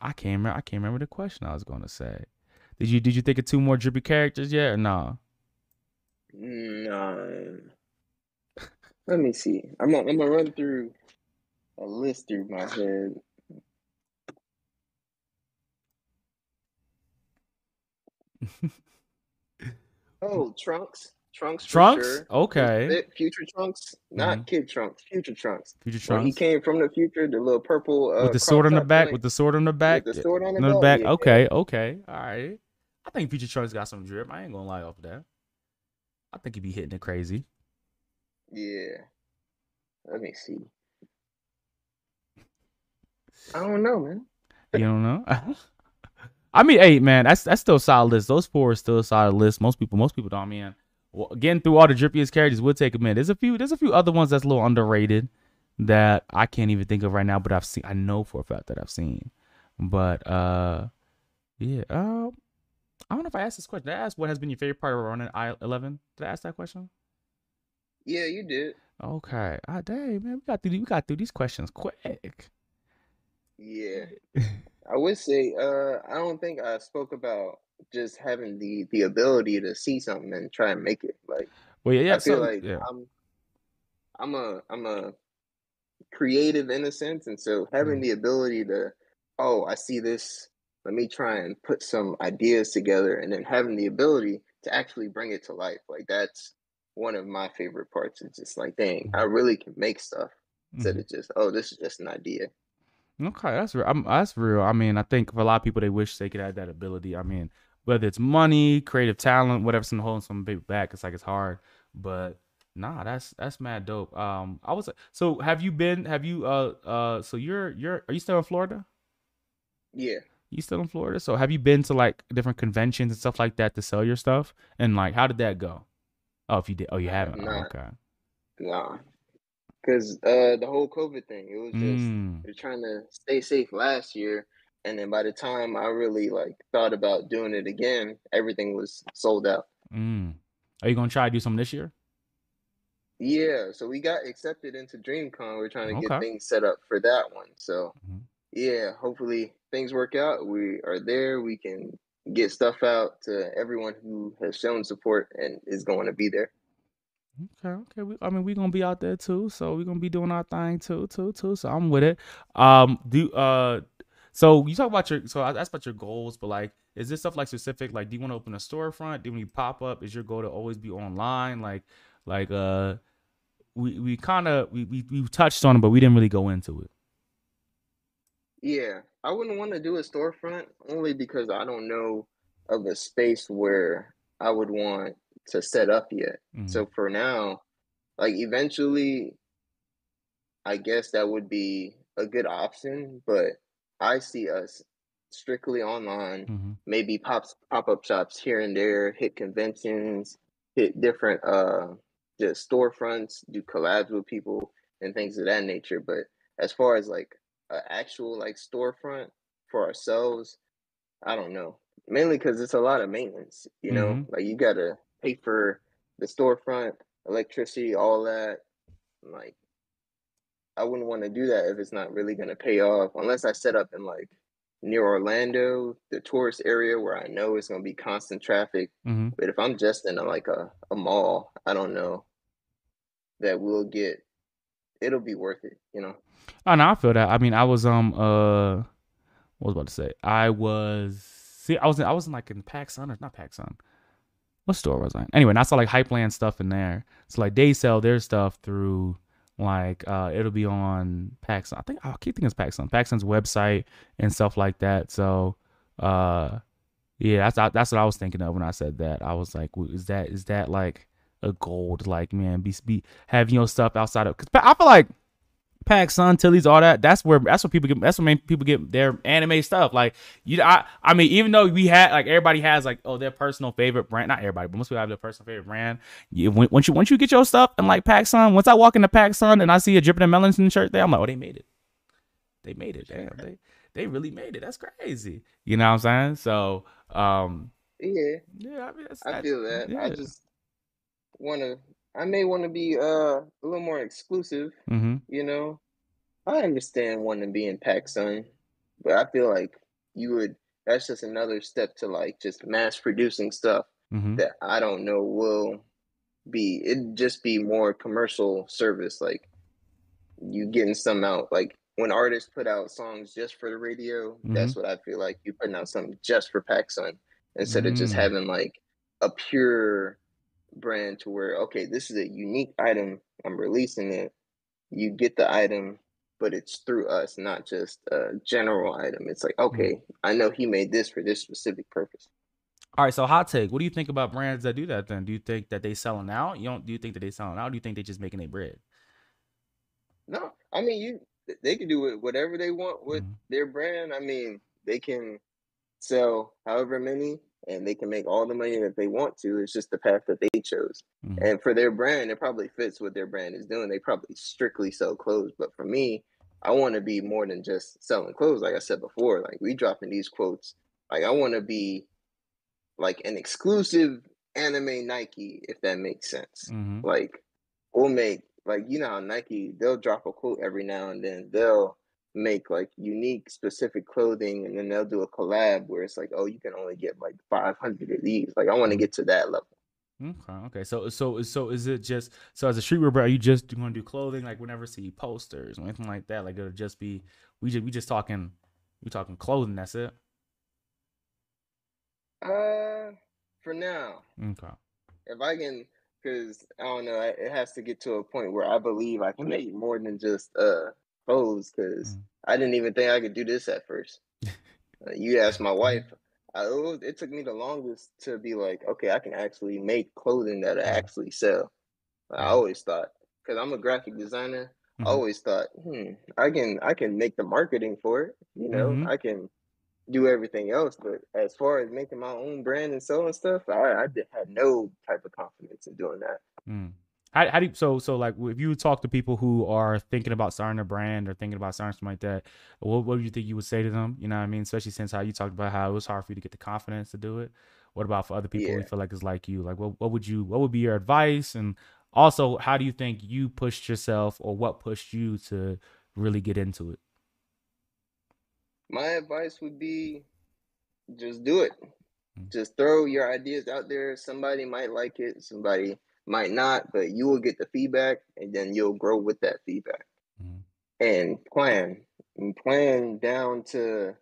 I can't remember. I can't remember the question I was going to say. Did you did you think of two more drippy characters yet or no? No. Let me see. I'm gonna, I'm gonna run through a list through my head. Oh, Trunks. Trunks. Trunks? Sure. Okay. Future Trunks, not Mhm. Kid Trunks. Future Trunks. Future When he came from the future, the little purple uh, with the sword on the back. With the sword on the back. with the sword on the, on the back. back. yeah. Okay, okay, all right. I think Future Trunks got some drip. I ain't gonna lie off of that. I think he be hitting it crazy. Yeah. Let me see. I don't know, man. You don't know? I mean, hey man, that's that's still a solid list. Those four are still a solid list. Most people, most people don't. I mean, well, getting through all the drippiest characters would take a minute. There's a few, there's a few other ones that's a little underrated that I can't even think of right now. But I've seen, I know for a fact that I've seen. But uh, yeah. Um, I don't know if I asked this question. Did I asked what has been your favorite part of running I eleven? Did I ask that question? Yeah, you did. Okay. Ah, dang man, we got through we got through these questions quick. Yeah. I would say uh I don't think I spoke about just having the the ability to see something and try and make it. Like Well, yeah, yeah. I feel so, like yeah. I'm I'm a I'm a creative in a sense and so having Mhm. the ability to oh, I see this, let me try and put some ideas together and then having the ability to actually bring it to life. Like that's one of my favorite parts. It's just like, dang, I really can make stuff instead Mhm. of just, oh, this is just an idea. Okay, that's real. I'm, that's real. I mean, I think for a lot of people, they wish they could have that ability. I mean, whether it's money, creative talent, whatever, some holding some people back, it's like it's hard. But nah, that's that's mad dope. Um, I was so. Have you been? Have you? Uh, uh. So you're you're. Are you still in Florida? Yeah. You still in Florida? So have you been to like different conventions and stuff like that to sell your stuff? And like, how did that go? Oh, if you did, oh, you haven't. have Oh, okay. Nah. Cause uh the whole COVID thing, it was just Mm, we are trying to stay safe last year. And then by the time I really like thought about doing it again, everything was sold out. mm. Are you gonna try to do something this year? Yeah, so we got accepted into DreamCon. We're trying to Okay. get things set up for that one. So Mhm. yeah, hopefully things work out. We are there. We can get stuff out to everyone who has shown support and is going to be there. Okay, okay. We, I mean, we're gonna be out there too, so we're gonna be doing our thing too, too, too. So I'm with it. Um, do uh, so you talk about your so I asked about your goals, but like, is this stuff like specific? Like, do you want to open a storefront? Do you pop up, is your goal to always be online? Like, like uh, we we kind of we, we we touched on it, but we didn't really go into it. Yeah, I wouldn't want to do a storefront only because I don't know of a space where I would want to set up yet. Mhm. So for now, like eventually, I guess that would be a good option, but I see us strictly online, Mhm. maybe pops pop-up shops here and there, hit conventions, hit different uh just storefronts, do collabs with people and things of that nature. But as far as like an actual like storefront for ourselves, I don't know. Mainly because it's a lot of maintenance, you know, Mhm. like you gotta pay for the storefront, electricity, all that. Like, I wouldn't want to do that if it's not really gonna pay off, unless I set up in like near Orlando, the tourist area where I know it's gonna be constant traffic. Mhm. But if I'm just in a, like a, a mall, I don't know that we'll get. It'll be worth it, you know. Oh no, I feel that. I mean, I was um uh, what was I about to say? I was see, I was in, I was in like in PacSun or not PacSun. What store was I? in? Anyway, and I saw like Hypland stuff in there. So like they sell their stuff through like uh it'll be on PacSun. I think I keep thinking it's PacSun, PacSun's website and stuff like that. So uh yeah, that's that's what I was thinking of when I said that. I was like, is that is that like a gold. Like man, be be having your stuff outside of. Cause I feel like Pac Sun, Tilly's, all that. That's where that's where people get. That's where main people get their anime stuff. Like you, I, I mean, even though we had like everybody has like oh their personal favorite brand. Not everybody, but most people have their personal favorite brand. You, once you once you get your stuff and like Pac Sun, once I walk into Pac Sun and I see a dripping melanin in the shirt there, I'm like, oh, they made it. They made it. Damn, they they really made it. That's crazy. You know what I'm saying? So, um, Yeah, yeah, I, mean, I feel that. I just want to. I may want to be uh a little more exclusive. hmm You know, I understand wanting to be in PacSun, but I feel like you would. That's just another step to like just mass producing stuff hmm that I don't know will be. It'd just be more commercial service. Like you getting some out. Like when artists put out songs just for the radio, that's what I feel like. You putting out something just for PacSun instead of just Mm. having like a pure brand to where okay, this is a unique item. I'm releasing it. You get the item, but it's through us, not just a general item. It's like okay, I know he made this for this specific purpose. All right, so hot take. What do you think about brands that do that? Then do you think that they selling out? You don't? Do you think that they selling out? Or do you think they just making their bread? No, I mean you. They can do whatever they want with Mhm. their brand. I mean, they can sell however many, and they can make all the money that they want to. It's just the path that they chose. Mhm. And for their brand, it probably fits what their brand is doing. They probably strictly sell clothes. But for me, I want to be more than just selling clothes. Like I said before, like we dropping these quotes. Like I want to be like an exclusive anime Nike, if that makes sense. Mhm. Like we'll make like you know how Nike they'll drop a quote every now and then. They'll make like unique specific clothing and then they'll do a collab where it's like, oh, you can only get like 500 of these. Like I want to get to that level. Okay, okay. So, so, so, is it just so as a streetwear brand? Are you just going to do clothing? Like, we never see posters or anything like that. Like, it'll just be we just we just talking we talking clothing. That's it. Uh, for now, Okay. if I can, because I don't know, it it has to get to a point where I believe I can make more than just uh clothes. Because Mm. I didn't even think I could do this at first. Uh, you asked my wife. I, it, was, it took me the longest to be like, okay, I can actually make clothing that I actually sell. I always thought, because I'm a graphic designer, Mhm. I always thought, hmm, I can I can make the marketing for it. You know, Mhm. I can do everything else. But as far as making my own brand and selling stuff, I, I had no type of confidence in doing that. Mm. How, how do you, so so like if you talk to people who are thinking about starting a brand or thinking about starting something like that, what what do you think you would say to them? You know what I mean? Especially since how you talked about how it was hard for you to get the confidence to do it. What about for other people who feel like it's like you? Like what what would you what would be your advice? And also how do you think you pushed yourself or what pushed you to really get into it? My advice would be just do it. Mm. Just throw your ideas out there. Somebody might like it, somebody might not, but you will get the feedback and then you'll grow with that feedback. Mhm. And plan. And plan down to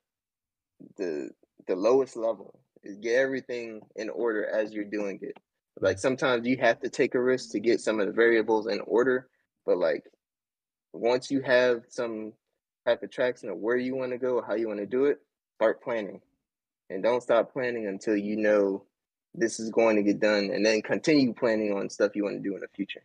the the lowest level. Is get everything in order as you're doing it. Like sometimes you have to take a risk to get some of the variables in order, but like once you have some type of traction of where you want to go, how you want to do it, start planning. And don't stop planning until you know this is going to get done and then continue planning on stuff you want to do in the future.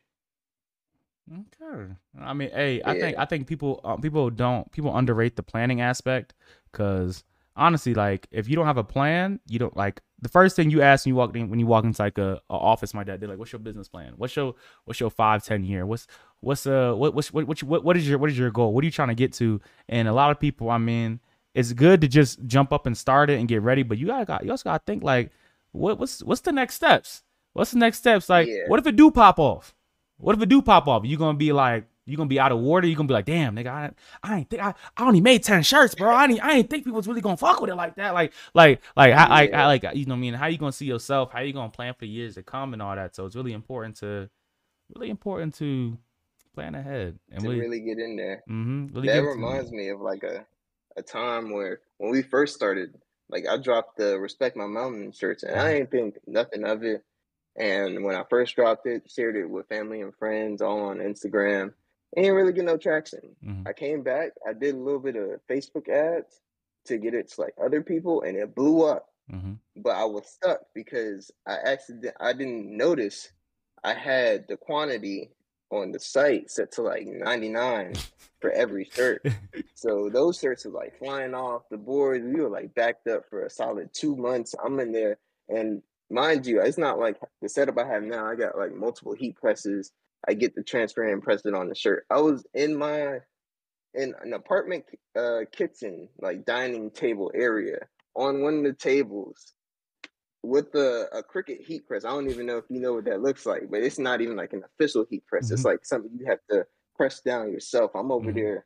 Okay. I mean, hey, I think I think people uh, people don't people underrate the planning aspect because honestly, like if you don't have a plan, you don't like the first thing you ask when you walk in when you walk into like a, a office. My dad, they're like, "What's your business plan? What's your what's your five ten year? What's what's uh what what's what what, what what is your what is your goal? What are you trying to get to?" And a lot of people, I mean, it's good to just jump up and start it and get ready, but you gotta got you also gotta think like, what what's what's the next steps? What's the next steps? Like, Yeah. what if it do pop off? What if it do pop off? You gonna be like, you gonna be out of water? You gonna be like, damn, nigga, I, I ain't think I, I only made ten shirts, bro. I ain't, I ain't think people was really gonna fuck with it like that. Like, like, like, how, I, Yeah. how, like, you know, what I mean, how you gonna see yourself? How you gonna plan for the years to come and all that? So it's really important to, really important to plan ahead and to really, really get in there. hmm really that reminds me of like a, a time where when we first started, like I dropped the Respect My Mountain shirts and I didn't think nothing of it. And when I first dropped it, shared it with family and friends all on Instagram, ain't really get no traction. Mhm. I came back, I did a little bit of Facebook ads to get it to like other people and it blew up. Mhm. But I was stuck because I accident I didn't notice I had the quantity on the site set to like 99 for every shirt. So those shirts were like flying off the board. We were like backed up for a solid two months. I'm in there, and mind you, it's not like the setup I have now. I got like multiple heat presses. I get the transfer and press it on the shirt. I was in my in an apartment uh, kitchen, like dining table area, on one of the tables with a, a Cricut heat press. I don't even know if you know what that looks like, but it's not even like an official heat press. It's Mhm. like something you have to press down yourself. I'm over Mhm. there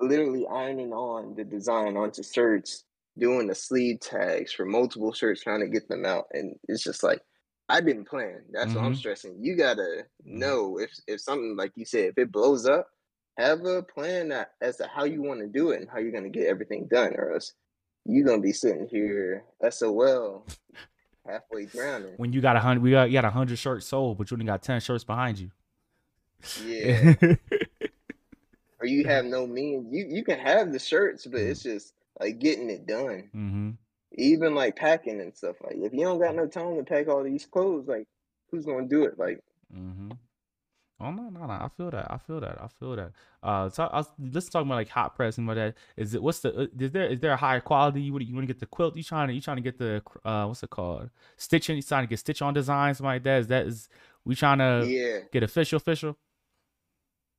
literally ironing on the design onto shirts, doing the sleeve tags for multiple shirts, trying to get them out. And it's just like I didn't plan. That's what I'm Mhm. stressing. You gotta know if if something like you said, if it blows up, have a plan as to how you want to do it and how you're gonna get everything done, or else you're gonna be sitting here SOL halfway drowning. When you got a hundred, we got you got a hundred shirts sold, but you only got ten shirts behind you. Yeah. or you have no means. You you can have the shirts, but it's just like getting it done. mm-hmm. Even like packing and stuff. Like if you don't got no time to pack all these clothes, like who's gonna do it? Like. Oh no, no, no! I feel that. I feel that. I feel that. Uh, so I was, let's talk about like hot press and what that is. It what's the uh, is there is there a higher quality? You want you want to get the quilt? You trying to you trying to get the uh what's it called stitching? You trying to get stitch on designs like that? Is that is we trying to yeah, get official official?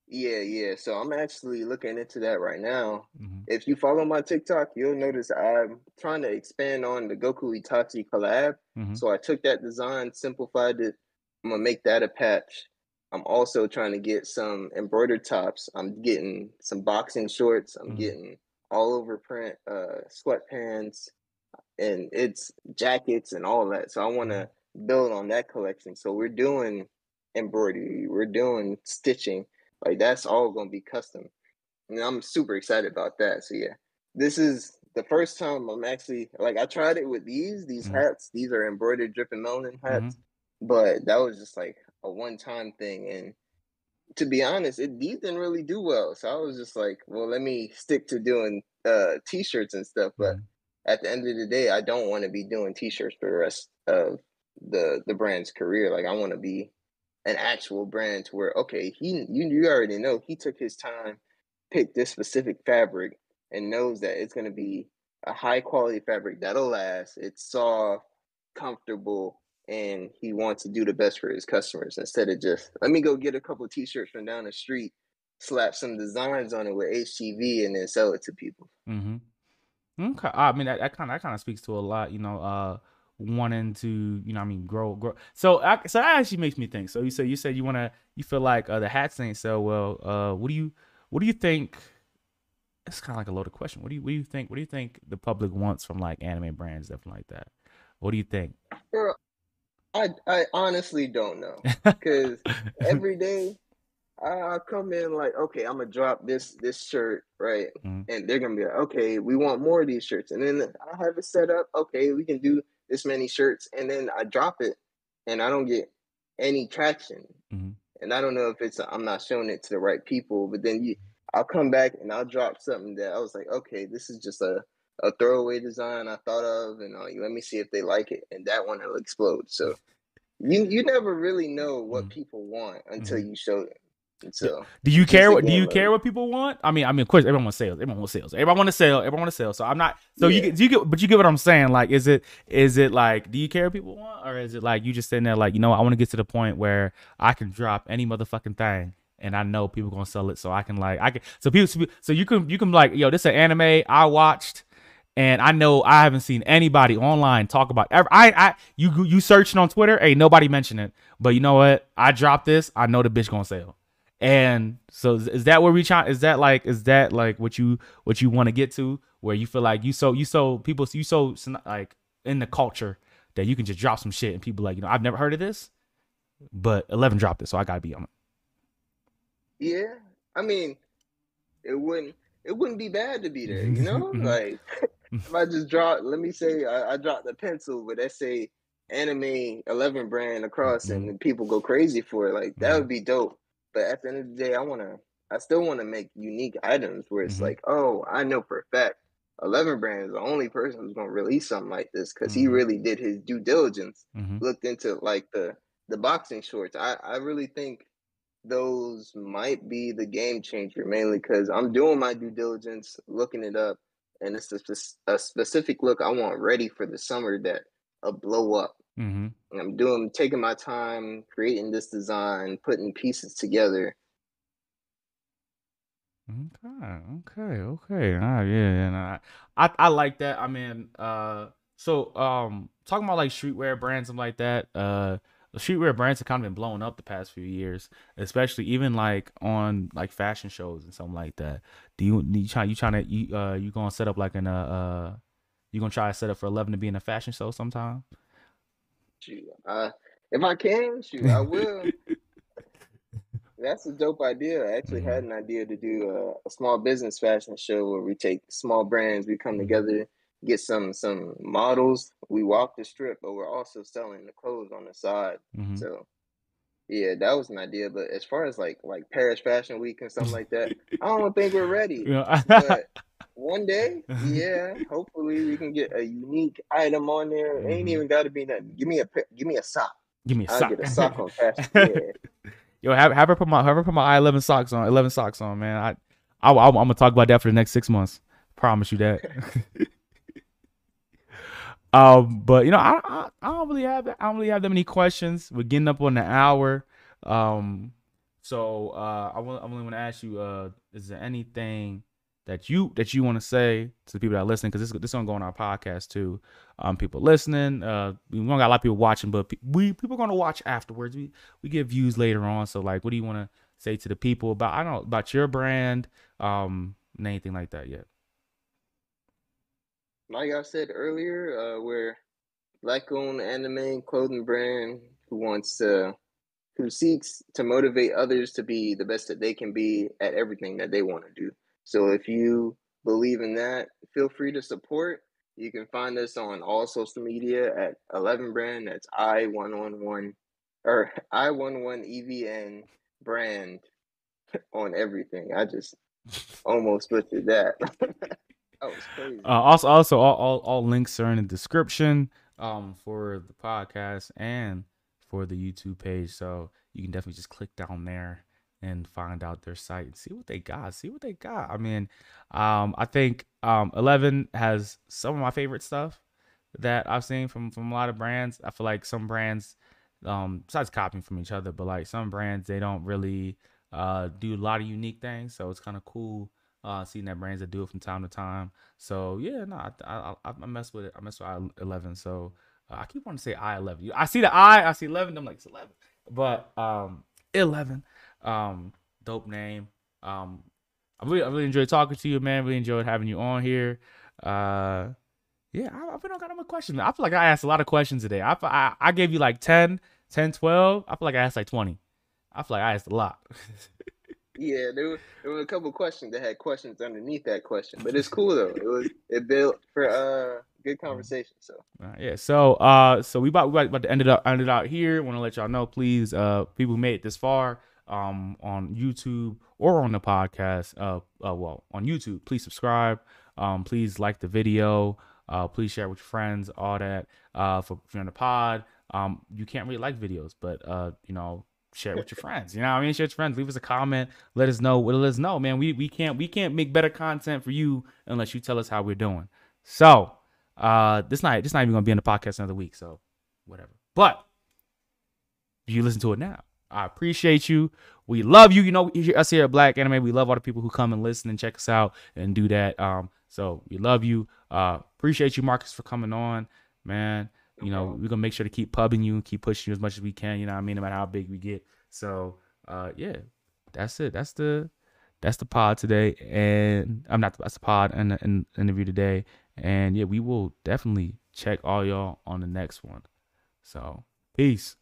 yeah, yeah. So I'm actually looking into that right now. Mm-hmm. If you follow my TikTok, you'll notice I'm trying to expand on the Goku Itachi collab. Mhm. So I took that design, simplified it. I'm gonna make that a patch. I'm also trying to get some embroidered tops. I'm getting some boxing shorts. I'm Mhm. getting all over print uh sweatpants and it's jackets and all that. So I want to build on that collection. So we're doing embroidery, we're doing stitching. Like that's all going to be custom. And I'm super excited about that. So yeah. This is the first time I'm actually like I tried it with these these Mhm. hats. These are embroidered dripping melanin hats. But that was just like a one-time thing and to be honest, it these didn't really do well. So I was just like, well, let me stick to doing uh t-shirts and stuff. But Mhm. at the end of the day, I don't want to be doing t-shirts for the rest of the the brand's career. Like I want to be an actual brand to where okay, he you you already know he took his time, picked this specific fabric, and knows that it's gonna be a high quality fabric that'll last. It's soft, comfortable, and he wants to do the best for his customers instead of just let me go get a couple t-shirts from down the street, slap some designs on it with HTV, and then sell it to people. Mm-hmm. Okay. I mean, that, that kind of that kind of speaks to a lot. You know, uh, wanting to, you know, I mean, grow, grow. So, I, so that actually makes me think. So you said you said you want to, you feel like uh, the hats ain't sell well. Uh, what do you, what do you think? It's kind of like a loaded question. What do you, what do you think? What do you think the public wants from like anime brands, stuff like that? What do you think? Girl, I I honestly don't know because every day I, come in like, okay, I'm gonna drop this this shirt, right? Mhm. And they're gonna be like, okay, we want more of these shirts, and then I have it set up. Okay, we can do this many shirts, and then I drop it, and I don't get any traction. Mhm. And I don't know if it's I'm not showing it to the right people, but then you, I'll come back and I'll drop something that I was like, okay, this is just a a throwaway design I thought of, and uh, let me see if they like it, and that one will explode. So you you never really know what Mhm. people want until Mhm. you show them. And so Do you care what? Do you care what people want? I mean, I mean, of course, everyone wants sales. Everyone wants sales. Everyone wants to sell. Everyone wants to sell. So I'm not. So you Yeah. get, do you get, but you get what I'm saying. Like, is it, is it like, do you care what people want, or is it like you just sitting there like, you know, I want to get to the point where I can drop any motherfucking thing, and I know people gonna sell it, so I can like, I can, so people, so you can, you can like, yo, this is an anime I watched. And I know I haven't seen anybody online talk about ever. I, I, you, you searching on Twitter, hey, nobody mention it. But you know what? I dropped this. I know the bitch gonna sell. And so is, that where we trying? Is that like is that like what you what you want to get to? Where you feel like you so you so people you so like in the culture that you can just drop some shit and people like you know I've never heard of this, but Eleven dropped it, so I gotta be on it. yeah, I mean, it wouldn't it wouldn't be bad to be there, you know? Mhm. like if I just drop, let me say I, I dropped the pencil, but let's say anime eleven brand across, and people go crazy for it. Like that would be dope. But at the end of the day, I wanna I still want to make unique items where it's Mhm. like, oh, I know for a fact. Eleven brand is the only person who's gonna release something like this because he Mhm. really did his due diligence Mhm. looked into like the the boxing shorts. I I really think those might be the game changer mainly because I'm doing my due diligence, looking it up, and it's a, a specific look I want ready for the summer that a blow up. Mm-hmm. And I'm doing taking my time creating this design, putting pieces together. Okay, okay, okay. Ah, yeah, and I, I, I like that. I mean, uh, so um, talking about like streetwear brands and like that. Uh, the streetwear brands have kind of been blowing up the past few years, especially even like on like fashion shows and something like that. Do you you try you trying to you uh you gonna set up like an uh uh you gonna try to set up for eleven to be in a fashion show sometime? Shoot, uh, if I can, shoot, I will. That's a dope idea. I actually had an idea to do a, a small business fashion show where we take small brands, we come together, get some some models, we walk the strip, but we're also selling the clothes on the side. Mhm. So yeah, that was an idea. But as far as like like Paris Fashion Week and something like that, I don't think we're ready. Yeah. But one day, yeah, hopefully we can get a unique item on there. It ain't Mhm. even got to be nothing. Give me a give me a sock. Give me a I'll sock. get a sock on fashion. Yeah. Yo, have have her put my have her put my I eleven socks on. Eleven socks on, man. I, I, I am gonna talk about that for the next six months. Promise you that. Um, but you know, I, I I don't really have I don't really have that many questions. We're getting up on the hour. Um, so uh, I want I only want to ask you, uh, is there anything that you that you want to say to the people that are listening? Because this this gonna go on our podcast too. Um, people listening. Uh, we don't got a lot of people watching, but pe- we people gonna watch afterwards. We we get views later on. So like, what do you want to say to the people about I don't know about your brand, um, anything like that yet? Like I said earlier, uh, we're black-owned anime clothing brand who wants to, who seeks to motivate others to be the best that they can be at everything that they want to do. So if you believe in that, feel free to support. You can find us on all social media at Eleven Brand. That's I one one one or I one one EVN brand on everything. I just almost butchered that. Crazy. Uh, also, also, all, all all links are in the description um for the podcast and for the YouTube page. So you can definitely just click down there and find out their site and see what they got. See what they got. I mean, um, I think um Eleven has some of my favorite stuff that I've seen from from a lot of brands. I feel like some brands, um, besides copying from each other, but like some brands they don't really uh do a lot of unique things. So it's kind of cool uh seeing that brands that do it from time to time. So yeah, no, I I, I, mess with it. I mess with I eleven. So uh, I keep wanting to say I eleven. I see the I, I see eleven. I'm like it's eleven, but um eleven, um dope name. Um, I really I really enjoyed talking to you, man. Really enjoyed having you on here. Uh. Yeah, I, I don't got no more questions. I feel like I asked a lot of questions today. I, I, I gave you like 10, 10, 12. I feel like I asked like 20. I feel like I asked a lot. Yeah, there were, there were a couple questions that had questions underneath that question, but it's cool though. It was it built for uh good conversation. So Uh, yeah. So uh so we about we about, to end it up end it out here. Want to let y'all know, please, uh people made it this far um on YouTube or on the podcast, uh, uh well on YouTube, please subscribe. Um please like the video. Uh please share with your friends, all that. Uh for if you're on the pod, um you can't really like videos, but uh you know share it with your friends. You know I mean? Share it with your friends. Leave us a comment. Let us know. Let us know, man. We we can't we can't make better content for you unless you tell us how we're doing. So uh this night this not even gonna be in the podcast another week, so whatever. But you listen to it now. I appreciate you. We love you. You know, us here at Black Anime, we love all the people who come and listen and check us out and do that. Um, so we love you. Uh, appreciate you, Marcus, for coming on, man. You know, we're gonna make sure to keep pubbing you and keep pushing you as much as we can. You know what I mean? No matter how big we get. So, uh, yeah, that's it. That's the that's the pod today, and I'm not that's the pod and the, and the interview today. And yeah, we will definitely check all y'all on the next one. So, peace.